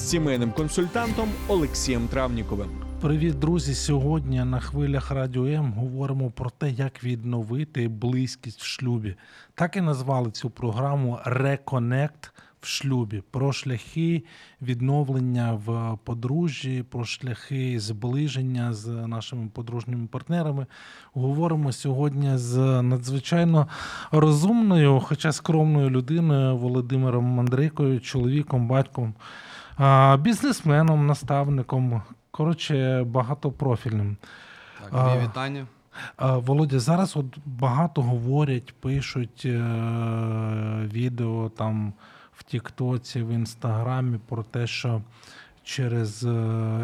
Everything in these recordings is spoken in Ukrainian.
з сімейним консультантом Олексієм Травніковим. Привіт, друзі! Сьогодні на хвилях Радіо М говоримо про те, як відновити близькість в шлюбі. Так і назвали цю програму Реконект в шлюбі про шляхи відновлення в подружжі, про шляхи зближення з нашими подружніми партнерами. Говоримо сьогодні з надзвичайно розумною, хоча скромною людиною Володимиром Мандрикою, чоловіком, батьком, бізнесменом, наставником. Коротше, багатопрофільним. Так, мої вітання. Володя, зараз от багато говорять, пишуть е- відео там в Тіктоці, в Інстаграмі про те, що через е,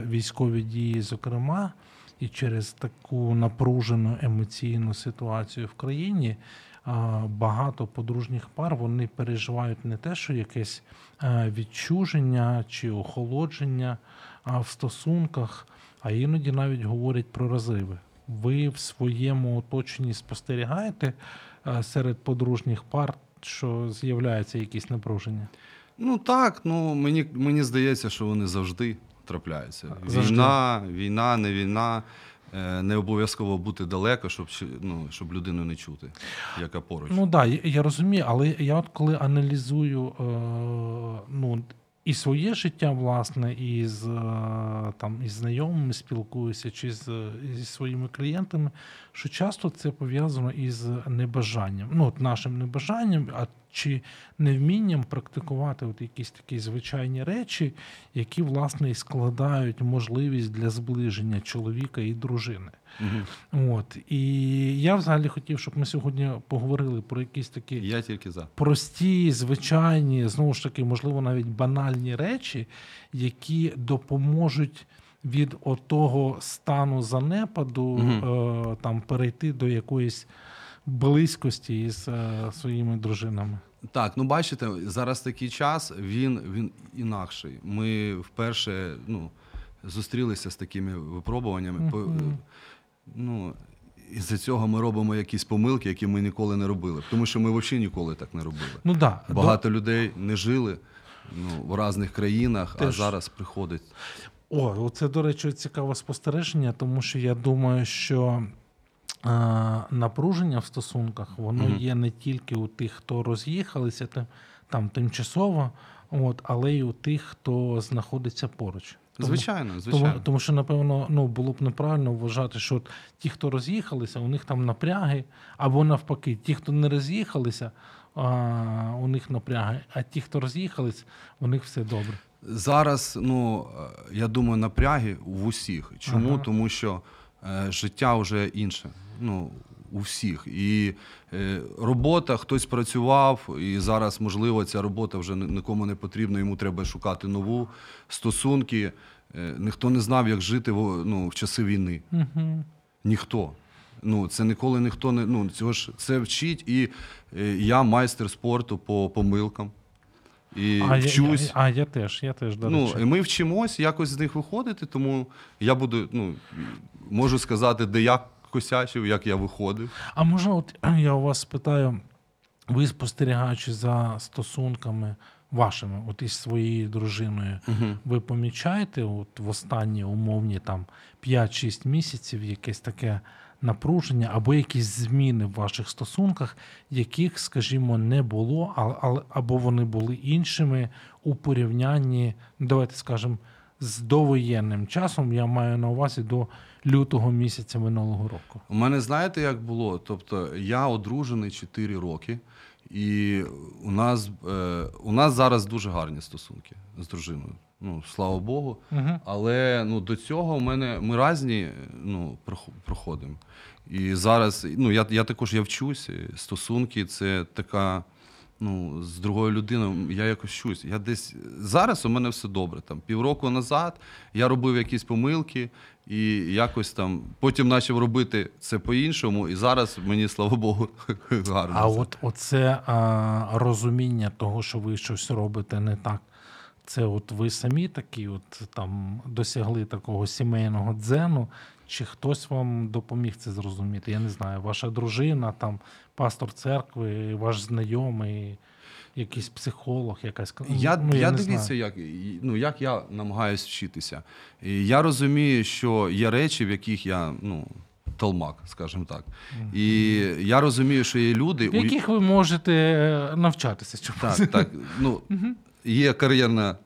військові дії, зокрема, і через таку напружену емоційну ситуацію в країні. Багато подружніх пар вони переживають не те, що якесь е, відчуження чи охолодження в стосунках, а іноді навіть говорять про розриви. Ви в своєму оточенні спостерігаєте е, серед подружніх пар, що з'являється якісь напруження? Ну так, ну мені, мені здається, що вони завжди трапляються. Завжди. Війна, війна, не війна. Е, Не обов'язково бути далеко, щоб, ну, щоб людину не чути, яка поруч. Ну так, да, я розумію, але я от коли аналізую е, ну, і своє життя, власне, і з, е, там, із знайомими спілкуюся, чи з, зі своїми клієнтами, що часто це пов'язано із небажанням. Ну, от нашим небажанням, а чи невмінням практикувати от якісь такі звичайні речі, які, власне, і складають можливість для зближення чоловіка і дружини. Мгм. От і я взагалі хотів, щоб ми сьогодні поговорили про якісь такі Я тільки за. прості, звичайні, знову ж таки, можливо, навіть банальні речі, які допоможуть від отого стану занепаду Мгм. е, там перейти до якоїсь близькості із е, своїми дружинами. Так, ну бачите, зараз такий час, він, він інакший. Ми вперше ну, зустрілися з такими випробуваннями. По- Мгм. Ну, із-за цього ми робимо якісь помилки, які ми ніколи не робили. Тому що ми взагалі ніколи так не робили. Ну да, Багато людей не жили ну, в різних країнах, а Теж. зараз приходить. О, це, до речі, цікаве спостереження, тому що я думаю, що напруження в стосунках воно Мгм. є не тільки у тих, хто роз'їхалися там, там тимчасово, от, але й у тих, хто знаходиться поруч. Тому- Звичайно, звичайно. тому що, напевно, ну, було б неправильно вважати, що ті, хто роз'їхалися, у них там напряги, або навпаки, ті, хто не роз'їхалися, а, у них напряги, а ті, хто роз'їхались, у них все добре. Зараз, ну е, я думаю, напряги в усіх. Чому? Ага. Тому що життя вже інше. Ну, у всіх. І е, робота, хтось працював, і зараз, можливо, ця робота вже нікому не потрібна, йому треба шукати нову стосунки. Е, ніхто не знав, як жити в, ну, в часи війни. Угу. Ніхто. Ну, це ніколи ніхто не. Ну, цього ж це вчить. І е, я майстер спорту по помилкам. І А, я, вчусь. я, а я теж, я теж, до Ну, речі. і ми вчимось якось з них виходити, тому я буду, ну, можу сказати, де я косячив, як я виходив. А можна, от я у вас спитаю, ви спостерігаючи за стосунками вашими, от із своєю дружиною, ви помічаєте от в останні умовні там 5-6 місяців якесь таке напруження або якісь зміни в ваших стосунках, яких, скажімо, не було, але або вони були іншими у порівнянні, давайте скажемо, з довоєнним часом. Я маю на увазі до лютого місяця минулого року. У мене знаєте, як було? Тобто я одружений 4 роки, і у нас, е, у нас зараз дуже гарні стосунки з дружиною. Ну, слава Богу. Угу. Але ну, до цього у мене ми різні ну, проходимо. І зараз, ну, я, я також я вчусь. Стосунки це така ну, з другою людиною я якось щось. Я десь зараз у мене все добре. Там півроку назад я робив якісь помилки і якось там потім почав робити це по-іншому, і зараз мені слава Богу гарно. А от оце а, розуміння того, що ви щось робите не так. Це от ви самі такі, от там досягли такого сімейного дзену, чи хтось вам допоміг це зрозуміти? Я не знаю, ваша дружина, там пастор церкви, ваш знайомий, якийсь психолог, якась Я, ну, я не дивіться, знаю. як, ну, як я намагаюся вчитися. І я розумію, що є речі, в яких я ну, толмак, скажімо так. І я розумію, що є люди, в яких ви можете е, навчатися чомусь. так, так, ну, є кар'єрна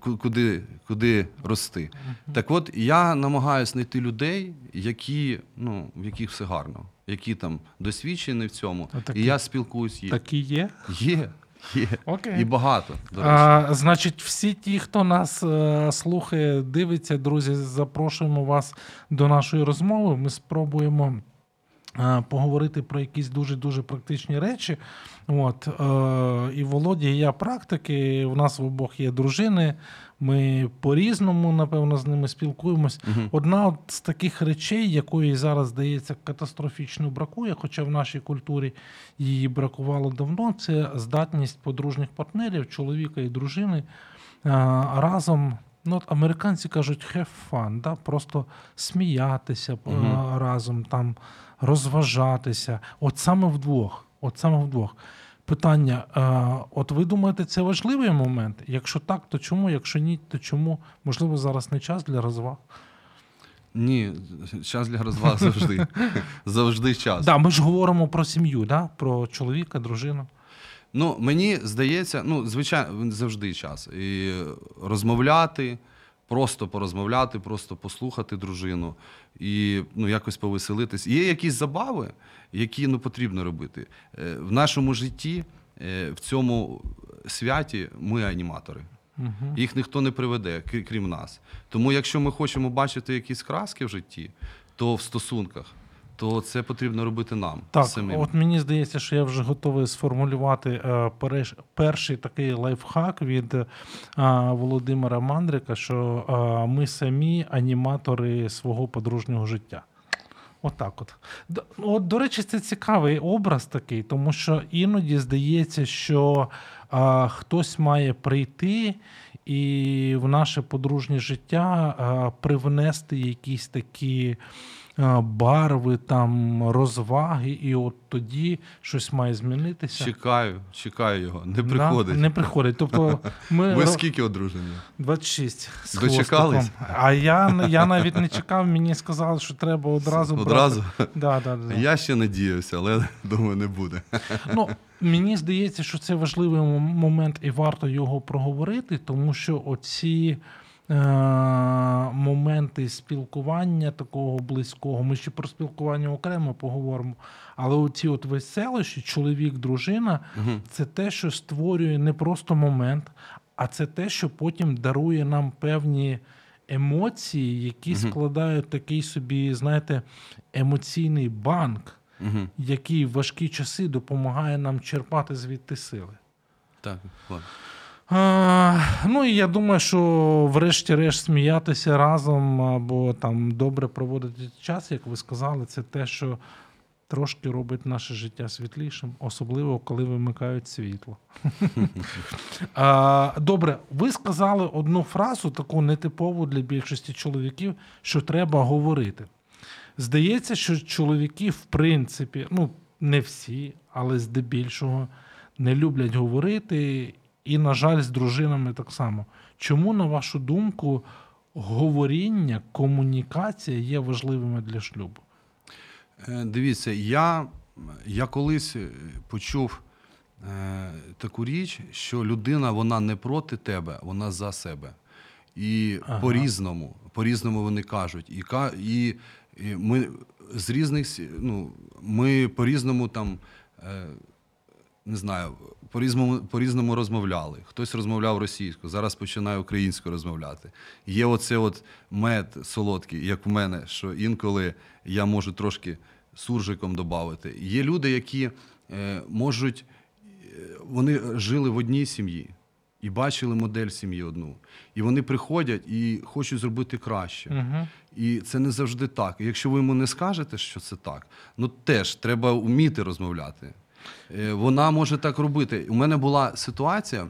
Ку- куди, куди рости. Так от я намагаюся знайти людей, які, ну, в яких все гарно, які там досвідчені в цьому. А такі- І я спілкуюсь є. Такі є. Є, є. Окей. І багато. До речі. А, значить, всі ті, хто нас е, слухає, дивиться, друзі, запрошуємо вас до нашої розмови. Ми спробуємо поговорити про якісь дуже дуже практичні речі. От, е, і Володя, і я практики. У нас в обох є дружини. Ми по-різному, напевно, з ними спілкуємось. Одна от з таких речей, якої зараз здається катастрофічно бракує, хоча в нашій культурі її бракувало давно, це здатність подружніх партнерів, чоловіка і дружини разом. Ну, от американці кажуть have fun, да? просто сміятися Мгм. разом, там, розважатися. От саме вдвох. От саме вдвох. Питання: а, от ви думаєте, це важливий момент? Якщо так, то чому? Якщо ні, то чому? Можливо, зараз не час для розваг? Ні, час для розваг завжди. завжди час. Да, ми ж говоримо про сім'ю, да? про чоловіка, дружину. Ну, мені здається, ну, звичайно, завжди час. І розмовляти, просто порозмовляти, просто послухати дружину і ну, якось повеселитись. Є якісь забави, які ну, потрібно робити. Е, В нашому житті, е, в цьому святі, ми аніматори. Угу. Їх ніхто не приведе, крім нас. Тому, якщо ми хочемо бачити якісь краски в житті, то в стосунках, то це потрібно робити нам Так, самим. от мені здається, що я вже готовий сформулювати е, перший такий лайфхак від е, Володимира Мандрика, що е, ми самі аніматори свого подружнього життя. Отак от. Ну, от. До речі, це цікавий образ такий, тому що іноді здається, що а, хтось має прийти і в наше подружнє життя а, привнести якісь такі барви, там, розваги, і от тоді щось має змінитися. Чекаю, чекаю його. Не Да? приходить. Не приходить. Тобто ми Ви скільки одружені? 26 з Дочекались? А я, я навіть не чекав, мені сказали, що треба одразу брати. Да, да, да. Я ще надіявся, але думаю, не буде. Ну, мені здається, що це важливий момент і варто його проговорити, тому що оці е- моменти спілкування такого близького, ми ще про спілкування окремо поговоримо. Але оці от веселощі, чоловік, дружина, це те, що створює не просто момент, а це те, що потім дарує нам певні емоції, які складають такий собі, знаєте, емоційний банк Угу. який в важкі часи допомагає нам черпати звідти сили. Так, ладно. А, ну і я думаю, що врешті-решт сміятися разом або там добре проводити час, як ви сказали, це те, що трошки робить наше життя світлішим, особливо коли вимикають світло. А, Добре, ви сказали одну фразу, таку нетипову для більшості чоловіків, що треба говорити. Здається, що чоловіки, в принципі, ну не всі, але здебільшого, не люблять говорити, і, на жаль, з дружинами так само. Чому, на вашу думку, говоріння, комунікація є важливими для шлюбу? Е, Дивіться, я, я колись е, почув е, таку річ, що людина вона не проти тебе, вона за себе. І Ага. по-різному, по-різному вони кажуть. І, і, і ми з різних ну, ми по-різному там. Е, не знаю, по-різному, по-різному розмовляли. Хтось розмовляв російською, зараз починає українською розмовляти. Є оце от мед солодкий, як в мене, що інколи я можу трошки суржиком додати. Є люди, які е, можуть вони жили в одній сім'ї і бачили модель сім'ї одну. І вони приходять і хочуть зробити краще. Угу. І це не завжди так. І якщо ви йому не скажете, що це так, ну теж треба вміти розмовляти. Е, Вона може так робити. У мене була ситуація.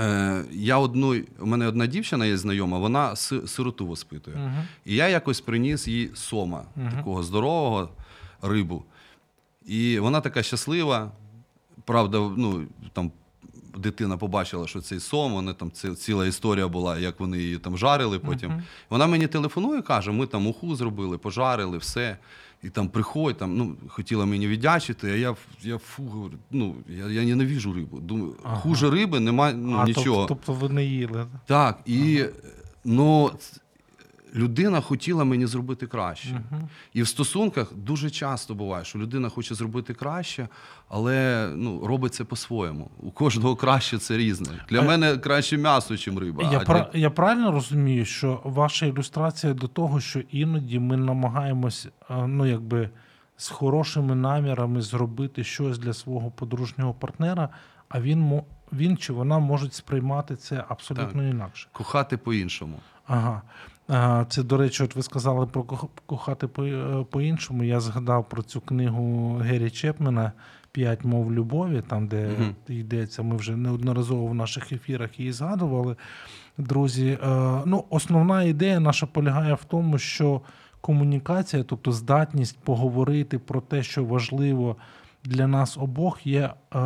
Е, Я одну, у мене одна дівчина є знайома, вона сироту воспитує. Угу. І я якось приніс їй сома, такого здорового рибу. І вона така щаслива. Правда, ну там дитина побачила, що цей сом, вона там ці- ціла історія була, як вони її там жарили потім. Вона мені телефонує, каже: ми там уху зробили, пожарили, все. І там приходь, там, ну, хотіла мені віддячити, а я, я фу, говорю, ну, я, я ненавіжу рибу. Думаю, Ага. хуже риби немає ну, а, нічого. Тобто, тобто ви не їли. Так, і ну, ц- людина хотіла мені зробити краще. Мгм. І в стосунках дуже часто буває, що людина хоче зробити краще, але ну, робить це по-своєму. У кожного краще це різне. Для А- мене краще м'ясо, ніж риба. Я, а пра- для... я правильно розумію, що ваша ілюстрація до того, що іноді ми намагаємось, е, ну якби з хорошими намірами зробити щось для свого подружнього партнера, а він мо- він чи вона можуть сприймати це абсолютно інакше. Кохати по-іншому. Ага. Це, до речі, от ви сказали про кохати е, по-іншому. Я згадав про цю книгу Гері Чепмена П'ять мов любові, там, де Мгм. йдеться, ми вже неодноразово в наших ефірах її згадували. Друзі, е, ну, основна ідея наша полягає в тому, що комунікація, тобто здатність поговорити про те, що важливо для нас обох, є е,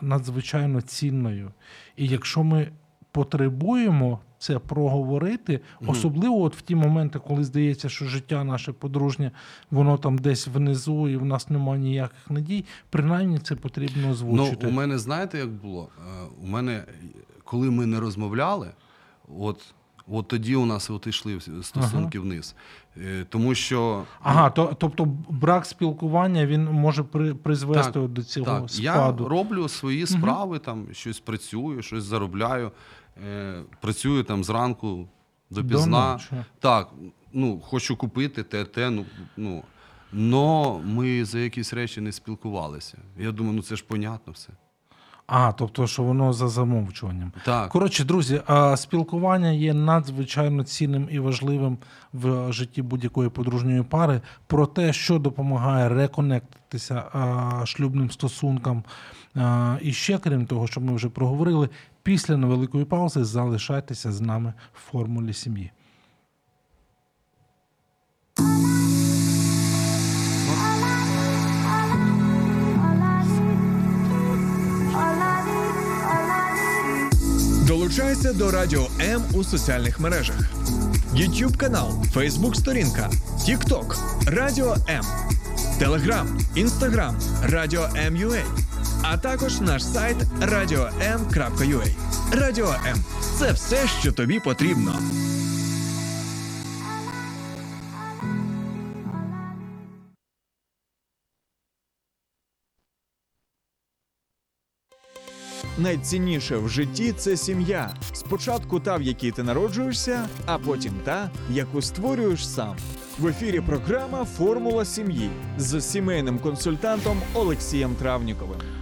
надзвичайно цінною. І якщо ми потребуємо це проговорити, особливо от в ті моменти, коли здається, що життя наше подружнє, воно там десь внизу, і в нас немає ніяких надій, принаймні це потрібно Ну, у мене, знаєте, як було? Е, У мене, коли ми не розмовляли, от, от тоді у нас от йшли стосунки вниз. Е, Тому що Ага, то, тобто брак спілкування він може при, призвести Так, до цього Так, спаду. я роблю свої справи, там щось працюю, щось заробляю, е, працюю там зранку до До Так, ну, хочу купити те, те, ну, ну. Но ми за якісь речі не спілкувалися. Я думаю, ну це ж понятно все. А, тобто, що воно за замовчуванням. Так. Коротше, друзі, спілкування є надзвичайно цінним і важливим в житті будь-якої подружньої пари. Про те, що допомагає реконектитися шлюбним стосункам. І ще крім того, що ми вже проговорили, після невеликої паузи залишайтеся з нами в формулі сім'ї. Долучайся до Радіо М у соціальних мережах: YouTube канал, Facebook сторінка, TikTok, Радіо М, Telegram, Instagram, Радіо М.UA, а також наш сайт radio.m.ua. Радіо М це все, що тобі потрібно. Найцінніше в житті це сім'я. Спочатку та, в якій ти народжуєшся, а потім та, яку створюєш сам. В ефірі програма Формула сім'ї з сімейним консультантом Олексієм Травніковим.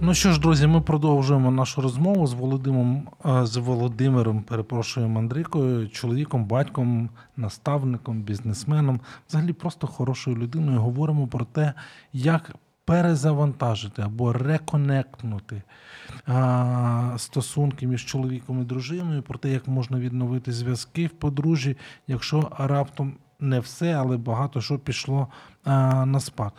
Ну що ж, друзі, ми продовжуємо нашу розмову з Володимиром, е, з Володимиром, перепрошую, Мандрикою, чоловіком, батьком, наставником, бізнесменом, взагалі просто хорошою людиною. Говоримо про те, як перезавантажити або реконектнути а, стосунки між чоловіком і дружиною, про те, як можна відновити зв'язки в подружжі, якщо раптом не все, але багато що пішло а, на спад.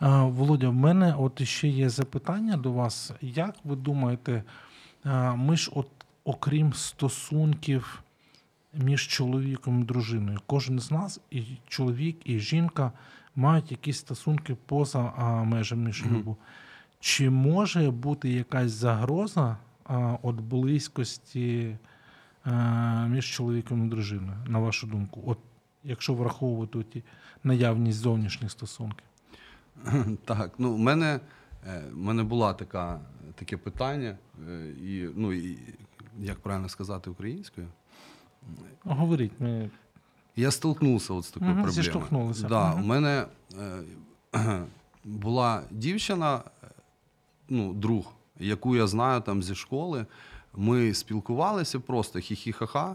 Володя, в мене от ще є запитання до вас. Як ви думаєте, ми ж, от, окрім стосунків між чоловіком і дружиною, кожен з нас, і чоловік, і жінка, мають якісь стосунки поза межами шлюбу. Чи може бути якась загроза от близькості між чоловіком і дружиною, на вашу думку? От якщо враховувати наявність зовнішніх стосунків? Так, ну, в мене, е, в мене була така, таке питання, е, і, ну, і, як правильно сказати українською. Говоріть, ми Я столкнувся от з такою Мгм, проблемою. зіштовхнулися. Да, Мгм. У мене е, була дівчина, е, ну, друг, яку я знаю там зі школи, ми спілкувалися просто хі-хі-ха-ха.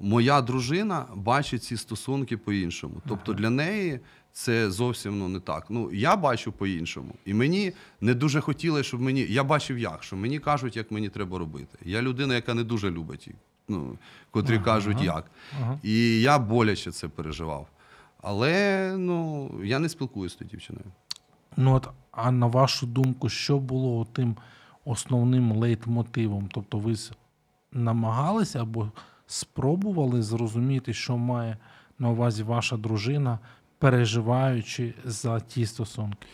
Моя дружина бачить ці стосунки по-іншому. Тобто для неї це зовсім ну, не так. Ну, я бачу по-іншому. І мені не дуже хотілося, щоб мені. Я бачив як, що мені кажуть, як мені треба робити. Я людина, яка не дуже любить ну, котрі Ага. кажуть як. Ага. І я боляче це переживав. Але ну, я не спілкуюся з тою дівчиною. Ну от, а на вашу думку, що було тим основним лейтмотивом? Тобто ви намагалися або спробували зрозуміти, що має на увазі ваша дружина, переживаючи за ті стосунки?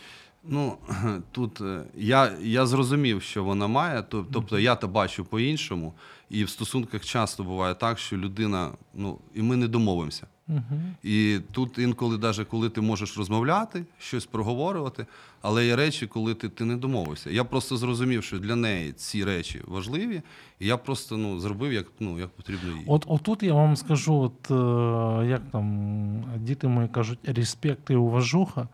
Ну, тут е, я, я зрозумів, що вона має, то- тобто я то бачу по-іншому. І в стосунках часто буває так, що людина, ну, і ми не домовимося. Угу. І тут інколи, навіть коли ти можеш розмовляти, щось проговорювати, але є речі, коли ти, ти не домовився. Я просто зрозумів, що для неї ці речі важливі, і я просто ну, зробив, як, ну, як потрібно їй. От отут я вам скажу, от е, як там діти мої кажуть, респект і уважуха.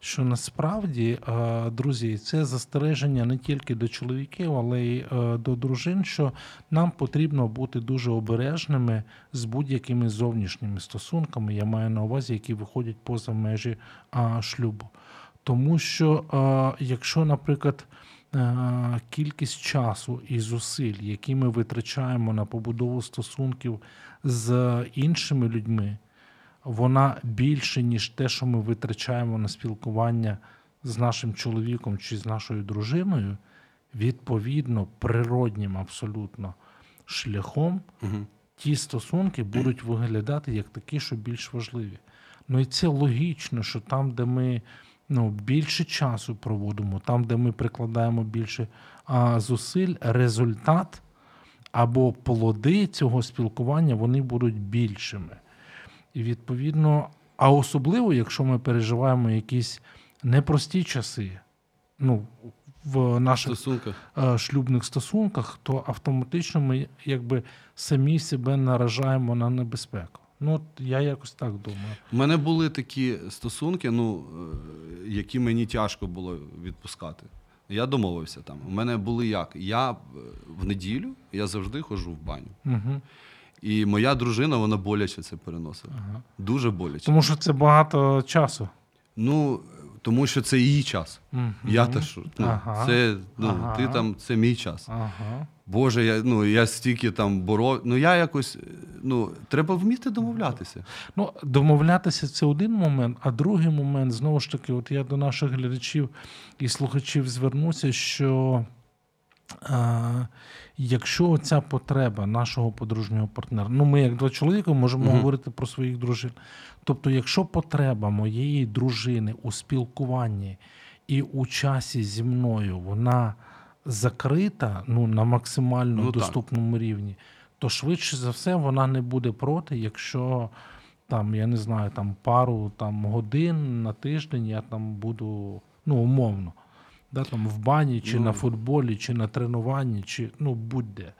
Що насправді, е, друзі, це застереження не тільки до чоловіків, але й е, до дружин, що нам потрібно бути дуже обережними з будь-якими зовнішніми стосунками. Я маю на увазі, які виходять поза межі шлюбу. Тому що, е, якщо, наприклад, кількість часу і зусиль, які ми витрачаємо на побудову стосунків з іншими людьми, вона більше, ніж те, що ми витрачаємо на спілкування з нашим чоловіком чи з нашою дружиною, відповідно, природнім абсолютно шляхом Угу. ті стосунки будуть виглядати як такі, що більш важливі. Ну і це логічно, що там, де ми ну, більше часу проводимо, там, де ми прикладаємо більше а, зусиль, результат або плоди цього спілкування вони будуть більшими. І відповідно, а особливо, якщо ми переживаємо якісь непрості часи, ну, в наших стосунках. е, шлюбних стосунках, то автоматично ми якби самі себе наражаємо на небезпеку. Ну, от я якось так думаю. У мене були такі стосунки, ну, е, які мені тяжко було відпускати. Я домовився там. У мене були як? Я е, в неділю я завжди ходжу в баню. Угу. І моя дружина, вона боляче це переносила. Ага. Дуже боляче. Тому що це багато часу. Ну, тому що це її час. Мгм. Я та що. Ну, Ага. Це, ну, Ага. ти там, це мій час. Ага. Боже, я, ну, я стільки там боров. Ну, я якось, ну, треба вміти домовлятися. Ну, домовлятися це один момент, а другий момент, знову ж таки, от я до наших глядачів і слухачів звернуся, що якщо ця потреба нашого подружнього партнера, ну ми як два чоловіка можемо Мгм. говорити про своїх дружин. Тобто, якщо потреба моєї дружини у спілкуванні і у часі зі мною вона закрита ну, на максимально Ну, так. доступному рівні, то швидше за все вона не буде проти, якщо там, я не знаю, там пару там, годин на тиждень я там буду, ну, умовно, да, там, в бані, чи Ну. на футболі, чи на тренуванні, чи ну, будь-де.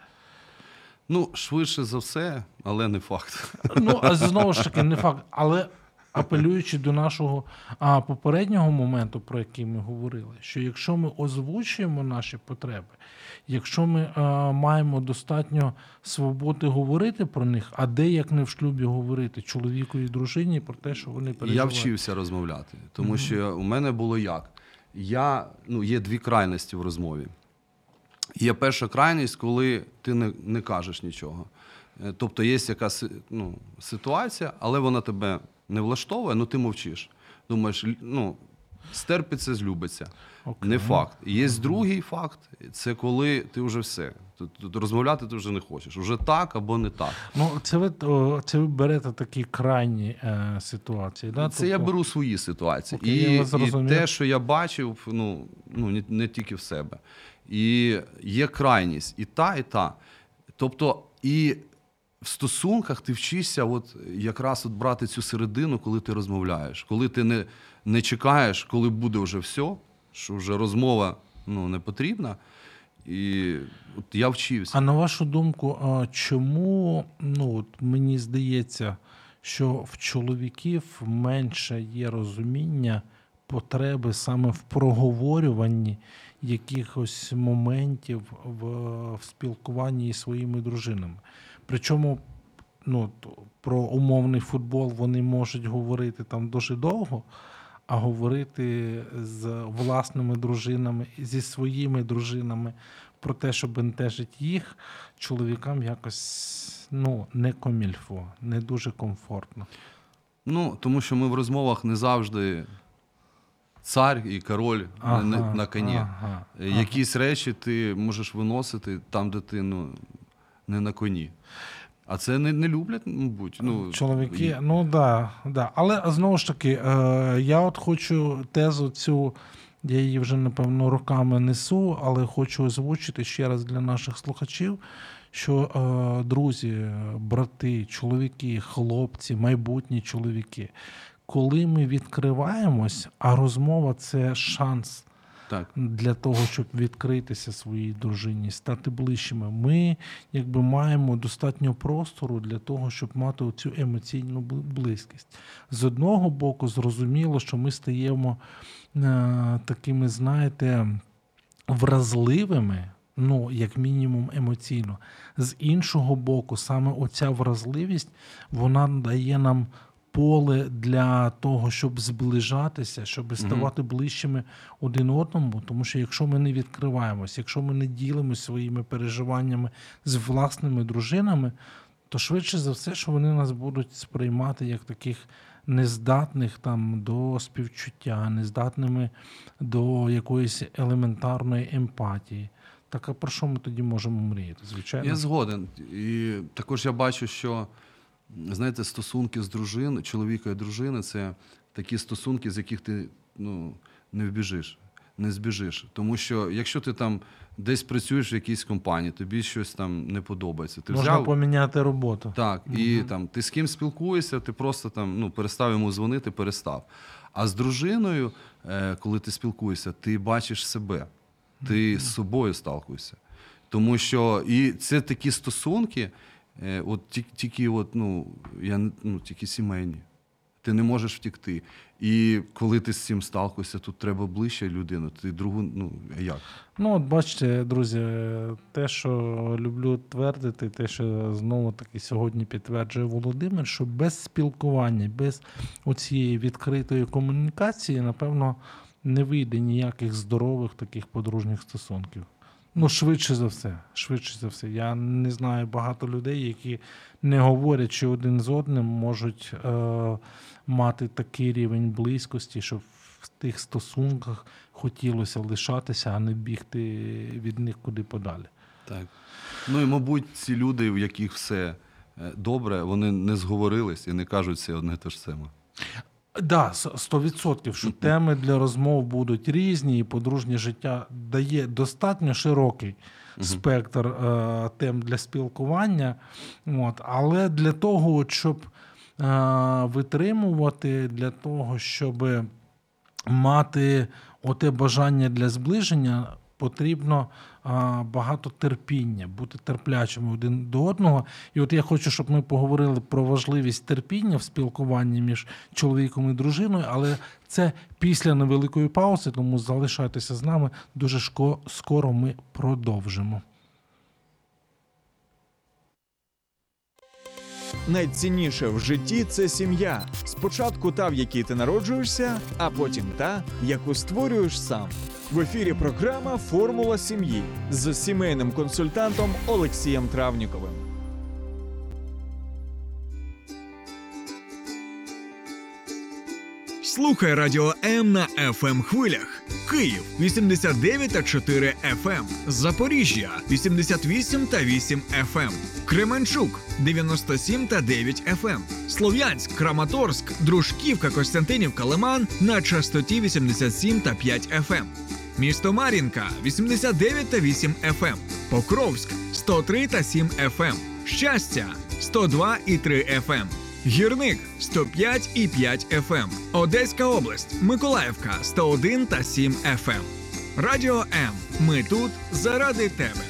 Ну, швидше за все, але не факт. Ну, а знову ж таки, не факт. Але апелюючи до нашого а, попереднього моменту, про який ми говорили, що якщо ми озвучуємо наші потреби, якщо ми а, маємо достатньо свободи говорити про них, а де як не в шлюбі говорити чоловіку і дружині про те, що вони Я вчився розмовляти, тому що у мене було як? Я, ну, є дві крайності в розмові. Є перша крайність, коли ти не, не кажеш нічого. Е, Тобто є якась ну, ситуація, але вона тебе не влаштовує, ну ти мовчиш. Думаєш, ну, стерпиться, злюбиться. Окей. Не факт. Є другий факт це коли ти вже все. Тут, розмовляти ти вже не хочеш. Уже так або не так. Ну, це ви, це ви берете такі крайні е, ситуації. Да? Це я Тобто- беру свої ситуації. Я і, і те, що я бачив, ну, ну не, не тільки в себе. І є крайність і та, і та. Тобто, і в стосунках ти вчишся от якраз от брати цю середину, коли ти розмовляєш, коли ти не, не чекаєш, коли буде вже все, що вже розмова ну, не потрібна. І от я вчився. А на вашу думку, чому ну от мені здається, що в чоловіків менше є розуміння потреби саме в проговорюванні якихось моментів в, в спілкуванні із своїми дружинами. Причому ну, про умовний футбол вони можуть говорити там дуже довго, а говорити з власними дружинами, зі своїми дружинами про те, що бентежить їх, чоловікам якось ну, не комільфо, не дуже комфортно. Ну, тому що ми в розмовах не завжди цар і король на, на, на коні. ага, Якісь речі ти можеш виносити там, де ти ну, не на коні. А це не, не люблять, мабуть. Ну, Чоловіки, і- ну да, да. Але знову ж таки, е, я от хочу тезу цю, я її вже напевно роками несу, але хочу озвучити ще раз для наших слухачів, що е, друзі, брати, чоловіки, хлопці, майбутні чоловіки, коли ми відкриваємось, а розмова це шанс Так. для того, щоб відкритися своїй дружині, стати ближчими. Ми якби маємо достатньо простору для того, щоб мати цю емоційну близькість. З одного боку, зрозуміло, що ми стаємо е, такими, знаєте, вразливими. Ну, як мінімум, емоційно. З іншого боку, саме оця вразливість вона дає нам поле для того, щоб зближатися, щоб ставати ближчими один одному. Тому що якщо ми не відкриваємось, якщо ми не ділимося своїми переживаннями з власними дружинами, то швидше за все, що вони нас будуть сприймати як таких нездатних там до співчуття, нездатними до якоїсь елементарної емпатії. Так а про що ми тоді можемо мріяти? Звичайно. Я згоден. І також я бачу, що знаєте, стосунки з дружиною, чоловіка і дружини це такі стосунки, з яких ти ну, не вбіжиш, не збіжиш. Тому що якщо ти там десь працюєш в якійсь компанії, тобі щось там не подобається. Ти Можна взяв, поміняти роботу. Так, і там ти з ким спілкуєшся, ти просто там ну, перестав йому дзвонити, перестав. А з дружиною, е, коли ти спілкуєшся, ти бачиш себе, ти з собою сталкуєшся. Тому що і це такі стосунки, е, от ті- тільки, от, ну, я, ну, тільки сімейні. Ти не можеш втікти. І коли ти з цим сталкуєшся, тут треба ближче людину. Ти другу, ну як? Ну, от бачите, друзі, те, що люблю твердити, те, що знову таки сьогодні підтверджує Володимир, що без спілкування, без оцієї відкритої комунікації, напевно, не вийде ніяких здорових таких подружніх стосунків. Ну, швидше за все. Швидше за все. Я не знаю багато людей, які не говорячи один з одним, можуть е, мати такий рівень близькості, щоб в тих стосунках хотілося лишатися, а не бігти від них куди подалі. Так. Ну і, мабуть, ці люди, в яких все е, добре, вони не зговорились і не кажуть все одне те ж саме. Да, с- 100%, що теми для розмов будуть різні, і подружнє життя дає достатньо широкий спектр е, тем для спілкування. От. Але для того, щоб е, витримувати, для того, щоб мати оте бажання для зближення, потрібно багато терпіння, бути терплячими один до одного. І от я хочу, щоб ми поговорили про важливість терпіння в спілкуванні між чоловіком і дружиною, але це після невеликої паузи, тому залишайтеся з нами. Дуже шко- скоро ми продовжимо. Найцінніше в житті це сім'я. Спочатку та, в якій ти народжуєшся, а потім та, яку створюєш сам. В ефірі програма Формула сім'ї з сімейним консультантом Олексієм Травніковим. Слухай радіо М на fm хвилях. Київ 89 та 4 FM. Запоріжжя 88 та 8 FM. Кременчук 97 та 9 FM. Слов'янськ, Краматорськ, Дружківка, Костянтинівка, Лиман на частоті 87 та 5 FM. Місто Мар'їнка 89 та 8 FM. Покровськ 103 та 7 FM. Щастя 102 і 3 FM. Гірник 105 і 5 FM. Одеська область, Миколаївка 101 та 7 FM. Радіо М. Ми тут заради тебе.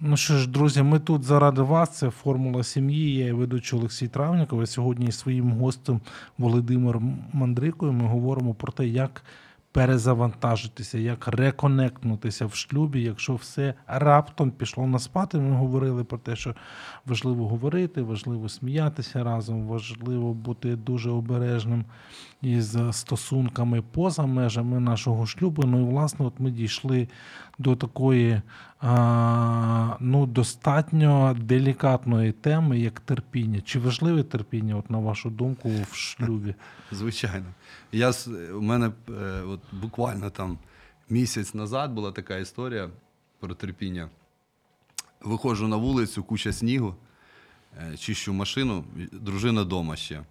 Ну що ж, друзі, ми тут заради вас. Це формула сім'ї. Я ведучий Олексій Травніков. Сьогодні із своїм гостем Володимиром Мандрикою ми говоримо про те, як перезавантажитися, як реконектнутися в шлюбі, якщо все раптом пішло на спад. Ми говорили про те, що важливо говорити, важливо сміятися разом, важливо бути дуже обережним із стосунками поза межами нашого шлюбу. Ну і власне, от ми дійшли до такої ну, достатньо делікатної теми, як терпіння. Чи важливе терпіння, от на вашу думку, в шлюбі? Звичайно. Я, у мене е, от буквально там місяць назад була така історія про терпіння. Виходжу на вулицю, куча снігу, е, чищу машину, дружина вдома ще.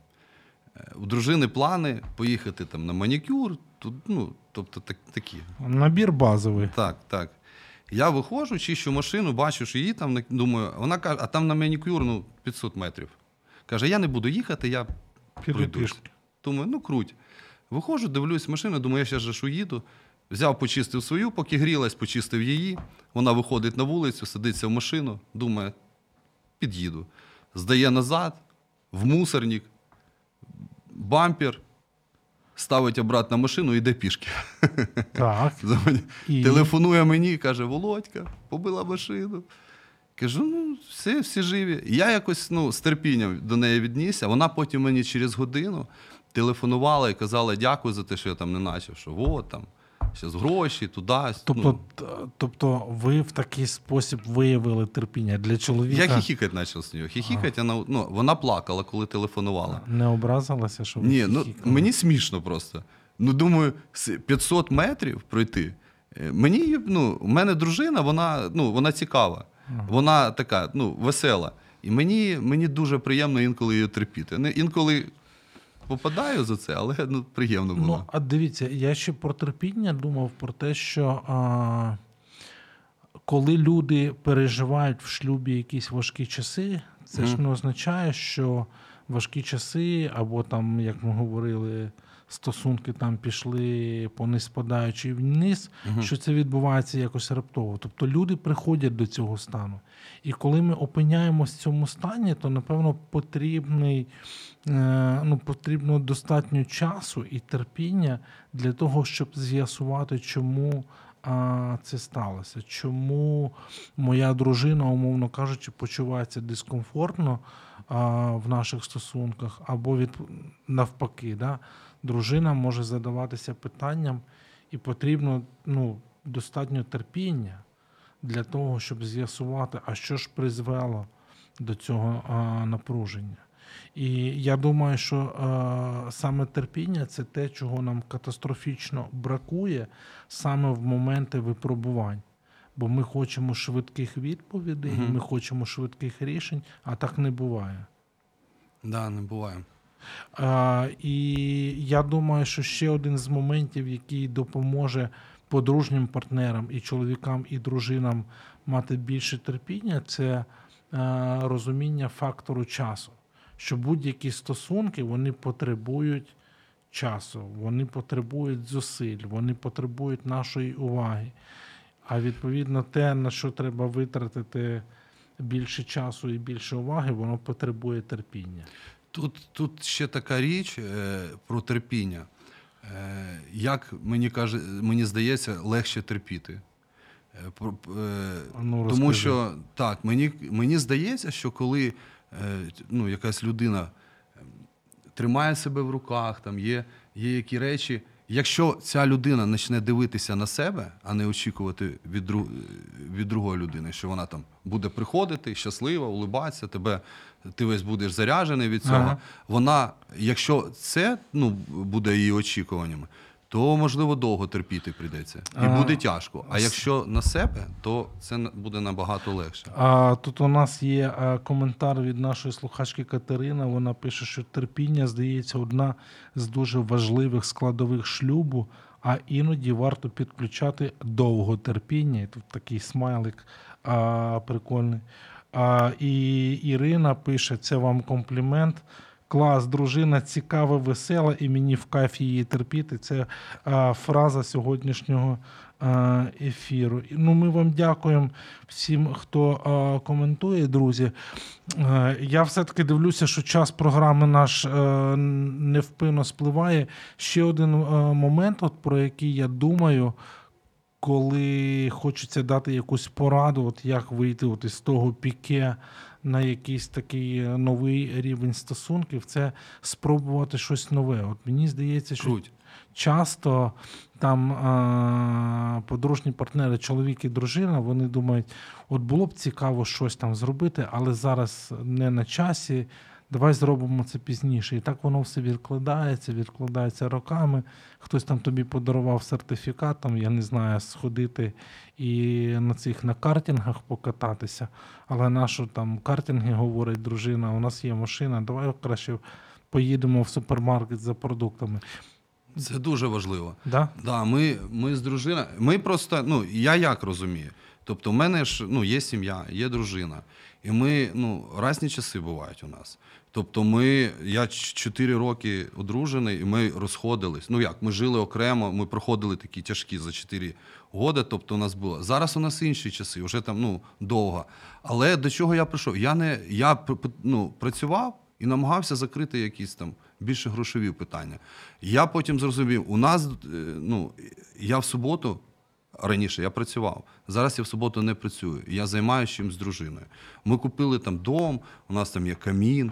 У дружини плани поїхати там на манікюр, тут, ну, тобто так, такі. Набір базовий. Так, так. Я виходжу, чищу машину, бачу, що її там, думаю, вона каже, а там на манікюр ну, 500 метрів. Каже, я не буду їхати, я пішки. Думаю, ну круть. Виходжу, дивлюсь машину, думаю, я ще ж уїду. Взяв, почистив свою, поки грілась, почистив її. Вона виходить на вулицю, садиться в машину, думає, під'їду. Здає назад, в мусорник, бампер, ставить обратно машину і йде пішки. Так. І? Телефонує мені, каже: Володька, побила машину. Кажу, ну, все, всі живі. Я якось ну, з терпінням до неї віднісся. Вона потім мені через годину телефонувала і казала дякую за те, що я там не начав, що от там, зараз гроші, туди. Тобто, ну, тобто ви в такий спосіб виявили терпіння для чоловіка. я хіхікать почав з нею. Хіхікать, вона, ну, вона плакала, коли телефонувала. Не образилася, що ви Ні, ну мені смішно просто. Ну, думаю, с- 500 метрів пройти. Е, Мені, ну, у мене дружина, вона, ну, вона цікава. Вона така, ну, весела. І мені, мені дуже приємно інколи її терпіти. Інколи попадаю за це, але ну, приємно було. Ну, а дивіться, я ще про терпіння думав про те, що а, коли люди переживають в шлюбі якісь важкі часи, це ж не означає, що важкі часи, або там, як ми говорили, стосунки там пішли по неспадаючій вниз, що це відбувається якось раптово. Тобто люди приходять до цього стану. І коли ми опиняємось в цьому стані, то напевно потрібний, е, ну, потрібно достатньо часу і терпіння для того, щоб з'ясувати, чому а, це сталося, чому моя дружина, умовно кажучи, почувається дискомфортно а, в наших стосунках, або від навпаки, да, дружина може задаватися питанням, і потрібно ну, достатньо терпіння для того, щоб з'ясувати, а що ж призвело до цього а, напруження. І я думаю, що е, саме терпіння це те, чого нам катастрофічно бракує саме в моменти випробувань. Бо ми хочемо швидких відповідей, Мгм. ми хочемо швидких рішень, а так не буває. Да, не буває. І я думаю, що ще один з моментів, який допоможе подружнім партнерам і чоловікам, і дружинам мати більше терпіння, це е, розуміння фактору часу. Що будь-які стосунки вони потребують часу, вони потребують зусиль, вони потребують нашої уваги. А відповідно, те, на що треба витратити більше часу і більше уваги, воно потребує терпіння. Тут, тут ще така річ е, про терпіння. Е, як мені каже, мені здається, легше терпіти. Е, про- е, ну, тому що так, мені, мені здається, що коли е, ну, якась людина е, тримає себе в руках, там є, є які речі. Якщо ця людина почне дивитися на себе, а не очікувати від, друг, від другої людини, що вона там буде приходити, щаслива, улибатися, тебе, ти весь будеш заряджений від цього. Ага. Вона, якщо це ну, буде її очікуваннями, то можливо довго терпіти прийдеться. І А, буде тяжко. А якщо на себе, то це буде набагато легше. А тут у нас є коментар від нашої слухачки Катерини. Вона пише, що терпіння здається одна з дуже важливих складових шлюбу, а іноді варто підключати довготерпіння. І тут такий смайлик а, прикольний. А, і Ірина пише: це вам комплімент. Клас, дружина цікава, весела, і мені в кайф її терпіти. Це а, фраза сьогоднішнього е, ефіру. Ну, ми вам дякуємо всім, хто е, коментує, друзі. Я все-таки дивлюся, що час програми наш е, невпинно спливає. Ще один е, момент, от, про який я думаю, коли хочеться дати якусь пораду, от як вийти от із того піке на якийсь такий е, новий рівень стосунків, це спробувати щось нове. От мені здається, що Круть. часто там а, подружні партнери, чоловік і дружина, вони думають, от було б цікаво щось там зробити, але зараз не на часі. Давай зробимо це пізніше. І так воно все відкладається, відкладається роками. Хтось там тобі подарував сертифікат, там, я не знаю, сходити і на цих на картингах покататися. Але нашу там картинги говорить дружина, у нас є машина, давай краще поїдемо в супермаркет за продуктами. Це дуже важливо. Да? Да, ми, ми з дружиною. Ми просто, ну, я як розумію. Тобто, в мене ж ну, є сім'я, є дружина. І ми, ну, різні часи бувають у нас. Тобто, ми, я 4 роки одружений, і ми розходились. Ну як, ми жили окремо, ми проходили такі тяжкі за 4 роки. Тобто, у нас було. Зараз у нас інші часи, вже там ну, довго. Але до чого я прийшов? Я не я ну, працював і намагався закрити якісь там більше грошові питання. Я потім зрозумів, у нас, е, ну, я в суботу. Раніше я працював. Зараз я в суботу не працюю. Я займаюся чим з дружиною. Ми купили там дом, у нас там є камін,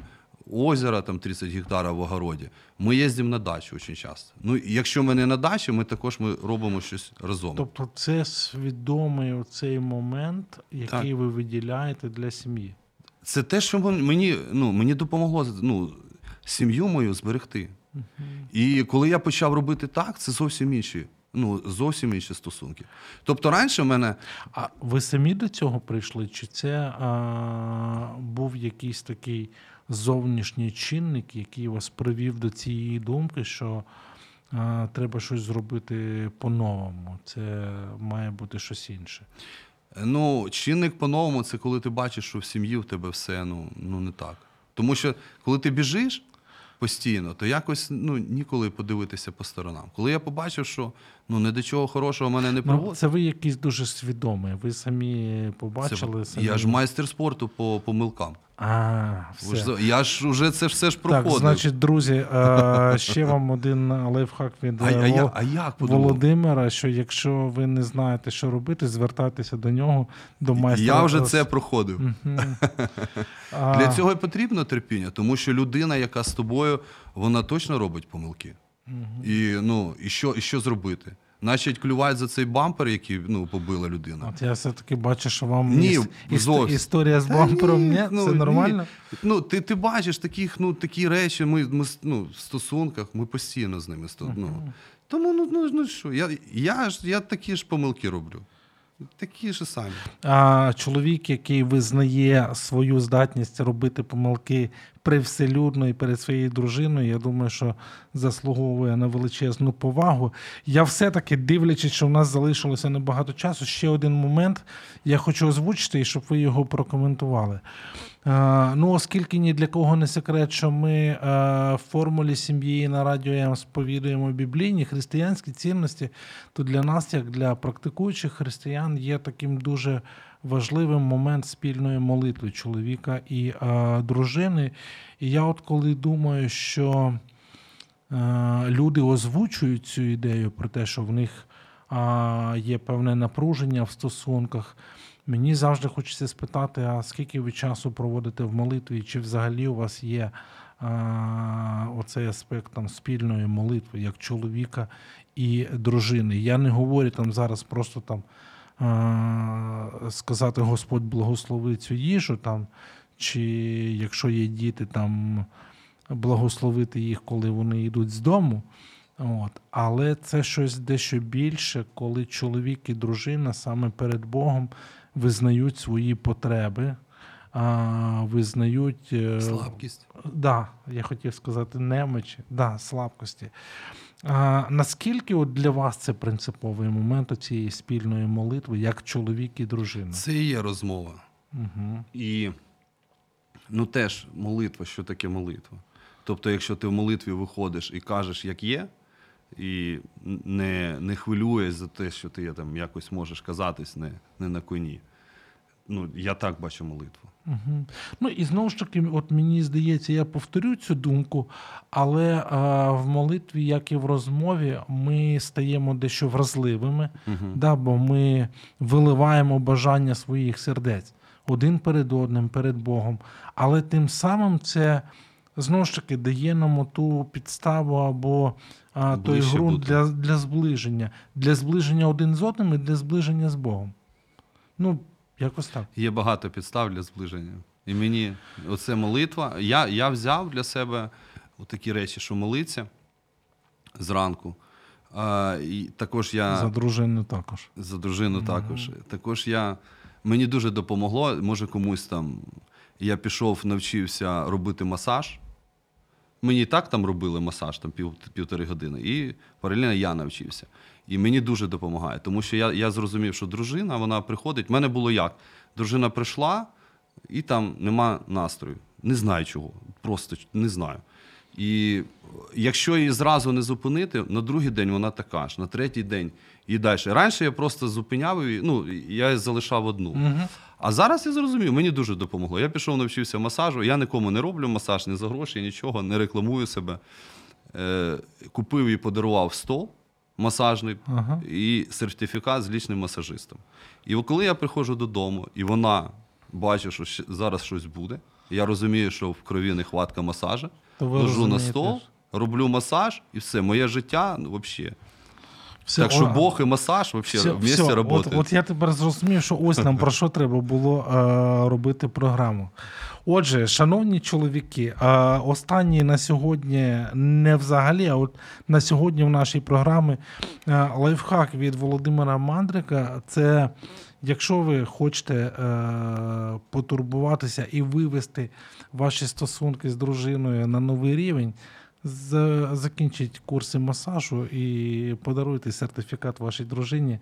озеро, там 30 гектарів в огороді. Ми їздимо на дачу дуже часто. Ну, якщо ми не на дачі, ми також ми робимо щось разом. Тобто це свідомий оцей момент, який Так. ви виділяєте для сім'ї. Це те, що мені, ну, мені допомогло ну, сім'ю мою зберегти. І коли я почав робити так, це зовсім інші. Ну, зовсім інші стосунки. Тобто раніше в мене А ви самі до цього прийшли? Чи це а, був якийсь такий зовнішній чинник, який вас привів до цієї думки, що а, треба щось зробити по-новому? Це має бути щось інше. Ну, чинник по-новому це коли ти бачиш, що в сім'ї в тебе все ну, ну не так. Тому що коли ти біжиш постійно, то якось ну, ніколи подивитися по сторонам. Коли я побачив, що ну, не до чого хорошого мене не Ну, це ви якийсь дуже свідомі. Ви самі побачили. це, самі... я ж майстер спорту по помилкам. А, все. Я ж вже це все ж проходив. Так, значить, друзі, е, ще вам один лайфхак від а, а, Вол- а як? Володимира, що якщо ви не знаєте, що робити, звертайтеся до нього, до майстра. Я вже це проходив. А, Для цього і потрібно терпіння, тому що людина, яка з тобою, вона точно робить помилки. І, ну, і, що, і що зробити? Значить, клювати за цей бампер, який ну, побила людина. От я все-таки бачу, що вам Ні, іс- іс- історія з Та бампером. Ні, ну, це нормально. Ну, ти, ти бачиш таких, ну, такі речі, ми, ми ну, в стосунках, ми постійно з ними. Ну, тому ну, ну, ну що, я, я, ж, я такі ж помилки роблю. Такі ж самі. А чоловік, який визнає свою здатність робити помилки привселюдно і перед своєю дружиною, я думаю, що заслуговує на величезну повагу. Я все-таки, дивлячись, що в нас залишилося небагато часу, ще один момент я хочу озвучити, і щоб ви його прокоментували. Е, Ну, оскільки ні для кого не секрет, що ми е, в формулі сім'ї на радіо М сповідуємо біблійні християнські цінності, то для нас, як для практикуючих християн, є таким дуже важливим момент спільної молитви чоловіка і е, дружини. І я, от коли думаю, що е, люди озвучують цю ідею про те, що в них а, є певне напруження в стосунках. Мені завжди хочеться спитати, а скільки ви часу проводите в молитві, чи взагалі у вас є оцей аспект там, спільної молитви, як чоловіка і дружини. Я не говорю там зараз просто там сказати Господь благослови цю їжу, там, чи якщо є діти, там благословити їх, коли вони йдуть з дому. От. Але це щось дещо більше, коли чоловік і дружина саме перед Богом визнають свої потреби, а, визнають е, Слабкість. Да, я хотів сказати немочі, да, слабкості. А, наскільки от для вас це принциповий момент цієї спільної молитви, як чоловік і дружина? Це і є розмова. Угу. І ну теж молитва, що таке молитва? Тобто, якщо ти в молитві виходиш і кажеш, як є, і не, не хвилюєш за те, що ти там якось можеш казатись не, не на коні. Ну, я так бачу молитву. Угу. Ну і знову ж таки, от мені здається, я повторю цю думку, але а, в молитві, як і в розмові, ми стаємо дещо вразливими, да, бо ми виливаємо бажання своїх сердець один перед одним, перед Богом. Але тим самим це знову ж таки дає нам ту підставу або а, той ґрунт для, для зближення, для зближення один з одним і для зближення з Богом. Ну, якось так. Є багато підстав для зближення. І мені оце молитва. Я, я взяв для себе такі речі, що молиться зранку. А, і також я За дружину також. за дружину також. Також я мені дуже допомогло. Може, комусь там я пішов, навчився робити масаж. Мені і так там робили масаж там пів, півтори години, і паралельно я навчився. І мені дуже допомагає, тому що я, я зрозумів, що дружина вона приходить. У мене було як? Дружина прийшла, і там нема настрою. Не знаю чого. Просто не знаю. І якщо її зразу не зупинити, на другий день вона така ж, на третій день і далі. Раніше я просто зупиняв її, ну, я її залишав одну. А зараз я зрозумів, мені дуже допомогло. Я пішов, навчився масажу. Я нікому не роблю масаж, не за гроші, нічого, не рекламую себе. Е, купив і подарував стол масажний Ага. і сертифікат з лічним масажистом. І коли я приходжу додому, і вона бачить, що зараз щось буде, я розумію, що в крові нехватка масажа, ложу на стол, роблю масаж, і все, моє життя ну, взагалі. Все, Так що о, Бог і масаж взагалі вместе от, от я тепер зрозумів, що ось нам про що треба було е, робити програму. Отже, шановні чоловіки, останні на сьогодні не взагалі, а от на сьогодні в нашій програмі лайфхак від Володимира Мандрика. Це якщо ви хочете е, потурбуватися і вивести ваші стосунки з дружиною на новий рівень. Закінчіть курси масажу і подаруйте сертифікат вашій дружині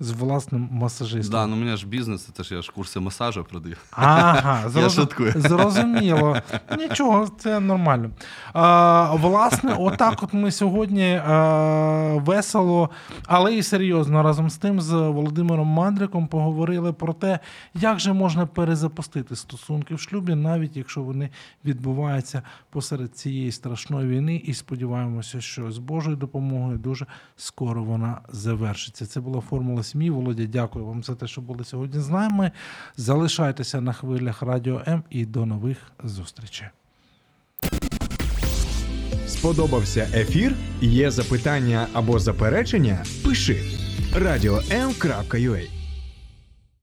з власним масажистом. Да, ну у мене ж бізнес, це ж я ж курси масажу продаю. Ага, зрозу- шуткую. зрозуміло. Нічого, це нормально. А, власне, отак от ми сьогодні а, весело, але і серйозно разом з тим з Володимиром Мандриком поговорили про те, як же можна перезапустити стосунки в шлюбі, навіть якщо вони відбуваються посеред цієї страшної війни. І сподіваємося, що з Божою допомогою дуже скоро вона завершиться. Це була формула сім'ї. Володя, дякую вам за те, що були сьогодні з нами. Залишайтеся на хвилях Радіо М і до нових зустрічей. Сподобався ефір? Є запитання або заперечення? Пиши радіом.ua